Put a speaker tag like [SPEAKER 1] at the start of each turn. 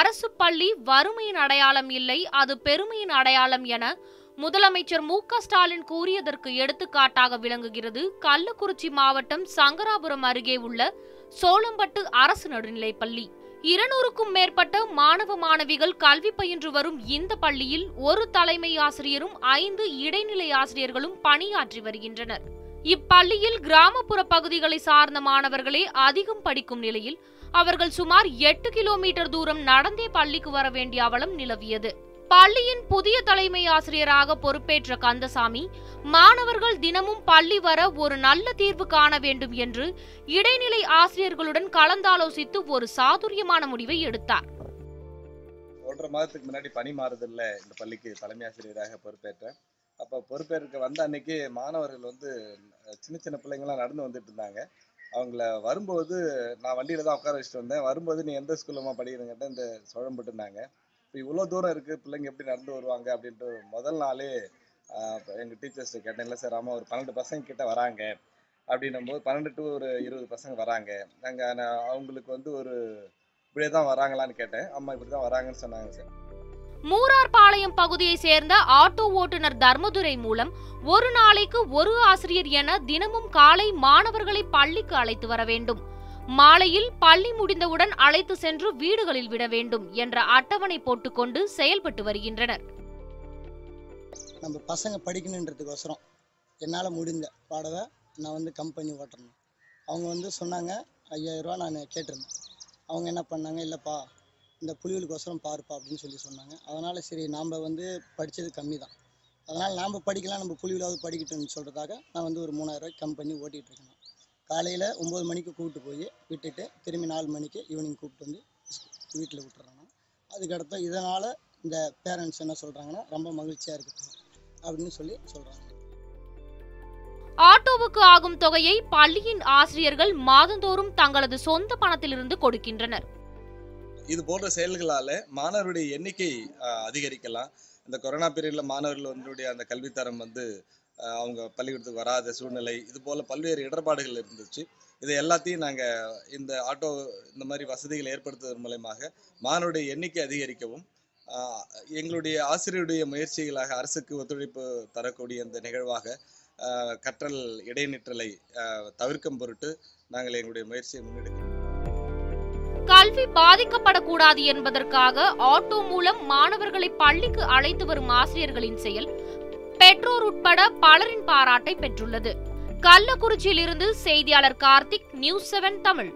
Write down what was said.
[SPEAKER 1] அரசு பள்ளி வறுமையின் அடையாளம் இல்லை அது பெருமையின் அடையாளம் என முதலமைச்சர் மு க ஸ்டாலின் கூறியதற்கு எடுத்துக்காட்டாக விளங்குகிறது. கள்ளக்குறிச்சி மாவட்டம் சங்கராபுரம் அருகே உள்ள சோளம்பட்டு அரசு நடுநிலைப்பள்ளி இருநூறுக்கும் மேற்பட்ட மாணவ மாணவிகள் கல்வி பயின்று வரும் இந்த பள்ளியில் ஒரு தலைமை ஆசிரியரும் ஐந்து இடைநிலை ஆசிரியர்களும் பணியாற்றி வருகின்றனர். இப்பள்ளியில் கிராமப்புற பகுதிகளை சார்ந்த மாணவர்களே அதிகம் படிக்கும் நிலையில் அவர்கள் சுமார் எட்டு கிலோமீட்டர் தூரம் நடந்தே பள்ளிக்கு வர வேண்டிய அவலம் நிலவியது. பள்ளியின் புதிய தலைமை ஆசிரியராக பொறுப்பேற்ற கந்தசாமி மாணவர்கள் தினமும் பள்ளி வர ஒரு நல்ல தீர்வு காண வேண்டும் என்று இடைநிலை ஆசிரியர்களுடன் கலந்தாலோசித்து ஒரு சாதுரியமான முடிவை எடுத்தார்.
[SPEAKER 2] ஒன்றரை மாதத்துக்கு முன்னாடி பணி மாறுதில்ல. இந்த பள்ளிக்கு தலைமை ஆசிரியராக பொறுப்பேற்றேன். அப்போ பொறுப்பேற்க வந்த அன்னைக்கு மாணவர்கள் வந்து சின்ன சின்ன பிள்ளைங்களாம் நடந்து வந்துட்டு இருந்தாங்க. அவங்கள வரும்போது நான் வண்டியில தான் உட்கார வச்சுட்டு வந்தேன். வரும்போது நீ எந்த ஸ்கூல்லமா படிக்கிறீங்கட்ட இந்த சோழம்பட்டு இருந்தாங்க இப்போ இவ்வளோ தூரம் இருக்கு பிள்ளைங்க எப்படி நடந்து வருவாங்க அப்படின்ட்டு முதல் நாளே எங்க டீச்சர்ஸ் கேட்டேன் இல்லை சார் ஆமாம் ஒரு பன்னெண்டு பசங்க கிட்ட வராங்க. அப்படின்னும் போது பன்னெண்டு டு ஒரு இருபது பசங்க வராங்க. நாங்கள் அவங்களுக்கு வந்து ஒரு இப்படியே தான் வராங்களான்னு கேட்டேன். அம்மா இப்படி தான் வராங்கன்னு சொன்னாங்க சார்
[SPEAKER 1] மூரார்பாளையம் பகுதியை சேர்ந்த ஆட்டோ ஓட்டுநர் தர்மதுரை மூலம் ஒரு நாளைக்கு ஒரு ஆசிரியர் என தினமும் காலை மாணவர்களை பள்ளிக்கு அழைத்து வர வேண்டும். மாலையில் பள்ளி முடிந்தவுடன் அழைத்து சென்று வீடுகளில் விட வேண்டும் என்ற அட்டவணை போட்டுக்கொண்டு செயல்பட்டு வருகின்றனர்.
[SPEAKER 3] நம்ம பசங்க படிக்கணுன்றதுக்கோசரம் என்னால் முடிந்த பாடவை நான் வந்து கம்பெனி ஓட்டுறேன் அவங்க வந்து சொன்னாங்க ஐயாயிரரூவா நான் கேட்டிருந்தேன். அவங்க என்ன பண்ணாங்க இல்லைப்பா இந்த புலிகளுக்கோசரம் பாருப்பா அப்படின்னு சொல்லி சொன்னாங்க. அதனால் சரி நாம் வந்து படித்தது கம்மி தான் அதனால் நாம் படிக்கலாம் நம்ம புலிகளாவது படிக்கட்டும்னு சொல்கிறதாக நான் வந்து ஒரு மூணாயிரரூவாய்க்கு பண்ணி ஓட்டிகிட்டு இருக்கேன். காலையில் ஒம்பது மணிக்கு கூப்பிட்டு போய் விட்டுட்டு திரும்பி நாலு மணிக்கு ஈவினிங் கூப்பிட்டு வந்து வீட்டில் விட்டுறேன்னா அதுக்கடுத்த அதுக்கடுத்து இதனால் இந்த பேரண்ட்ஸ் என்ன சொல்கிறாங்கன்னா ரொம்ப மகிழ்ச்சியாக இருக்குது அப்படின்னு சொல்லி சொல்கிறாங்க
[SPEAKER 1] ஆட்டோவுக்கு ஆகும் தொகையை பள்ளியின் ஆசிரியர்கள் மாதந்தோறும் தங்களது சொந்த பணத்திலிருந்து கொடுக்கின்றனர்.
[SPEAKER 2] இது போன்ற செயல்களால மாணவருடைய எண்ணிக்கை அதிகரிக்கலாம். இந்த கொரோனா பீரியட்ல மாணவர்கள் வந்துடைய அந்த கல்வித்தரம் வந்து அவங்க பள்ளிக்கூடத்துக்கு வராத சூழ்நிலை இது போல பல்வேறு இடர்பாடுகள் இருந்துச்சு. இதை எல்லாத்தையும் நாங்க இந்த ஆட்டோ இந்த மாதிரி வசதிகள் ஏற்படுத்துவதன் மூலயமாக மாணவருடைய எண்ணிக்கை அதிகரிக்கவும் ஆஹ், எங்களுடைய ஆசிரியருடைய முயற்சிகளாக அரசுக்கு ஒத்துழைப்பு தரக்கூடிய இந்த நிகழ்வாக ஆஹ், கற்றல் இடைநிற்றலை ஆஹ், தவிர்க்கும் பொருட்டு நாங்கள் எங்களுடைய முயற்சியை முன்னெடுக்கிறோம்
[SPEAKER 1] கல்வி பாதிக்கப்படக்கூடாது என்பதற்காக ஆட்டோ மூலம் மாணவர்களை பள்ளிக்கு அழைத்து வரும் ஆசிரியர்களின் செயல் பெற்றோர் உட்பட பலரின் பாராட்டை பெற்றுள்ளது. கள்ளக்குறிச்சியிலிருந்து செய்தியாளர் கார்த்திக் நியூஸ் செவன் தமிழ்.